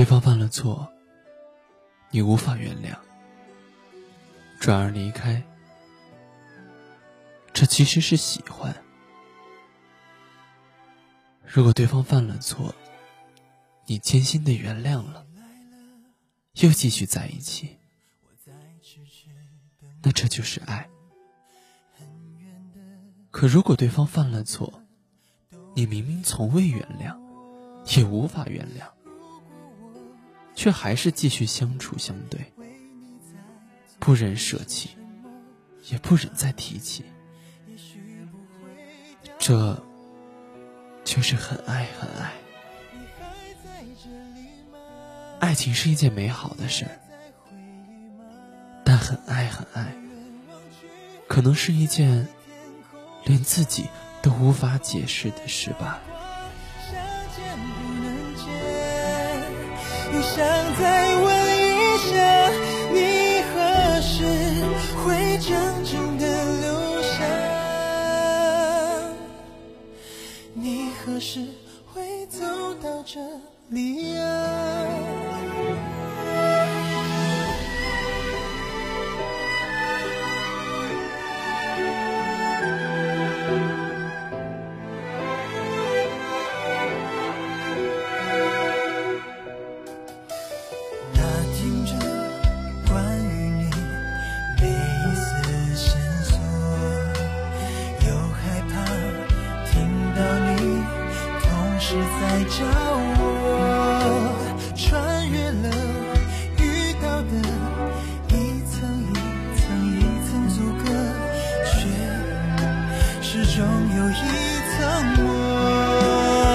对方犯了错，你无法原谅，转而离开，这其实是喜欢。如果对方犯了错，你艰辛的原谅了，又继续在一起，那这就是爱。可如果对方犯了错，你明明从未原谅，也无法原谅，却还是继续相处相对，不忍舍弃，也不忍再提起，这就是很爱很爱。爱情是一件美好的事，但很爱很爱，可能是一件连自己都无法解释的事吧。想再问一下，你何时会真正的留下？你何时会走到这里啊？来找我穿越了遇到的一层一层一层阻隔却始终有一层膜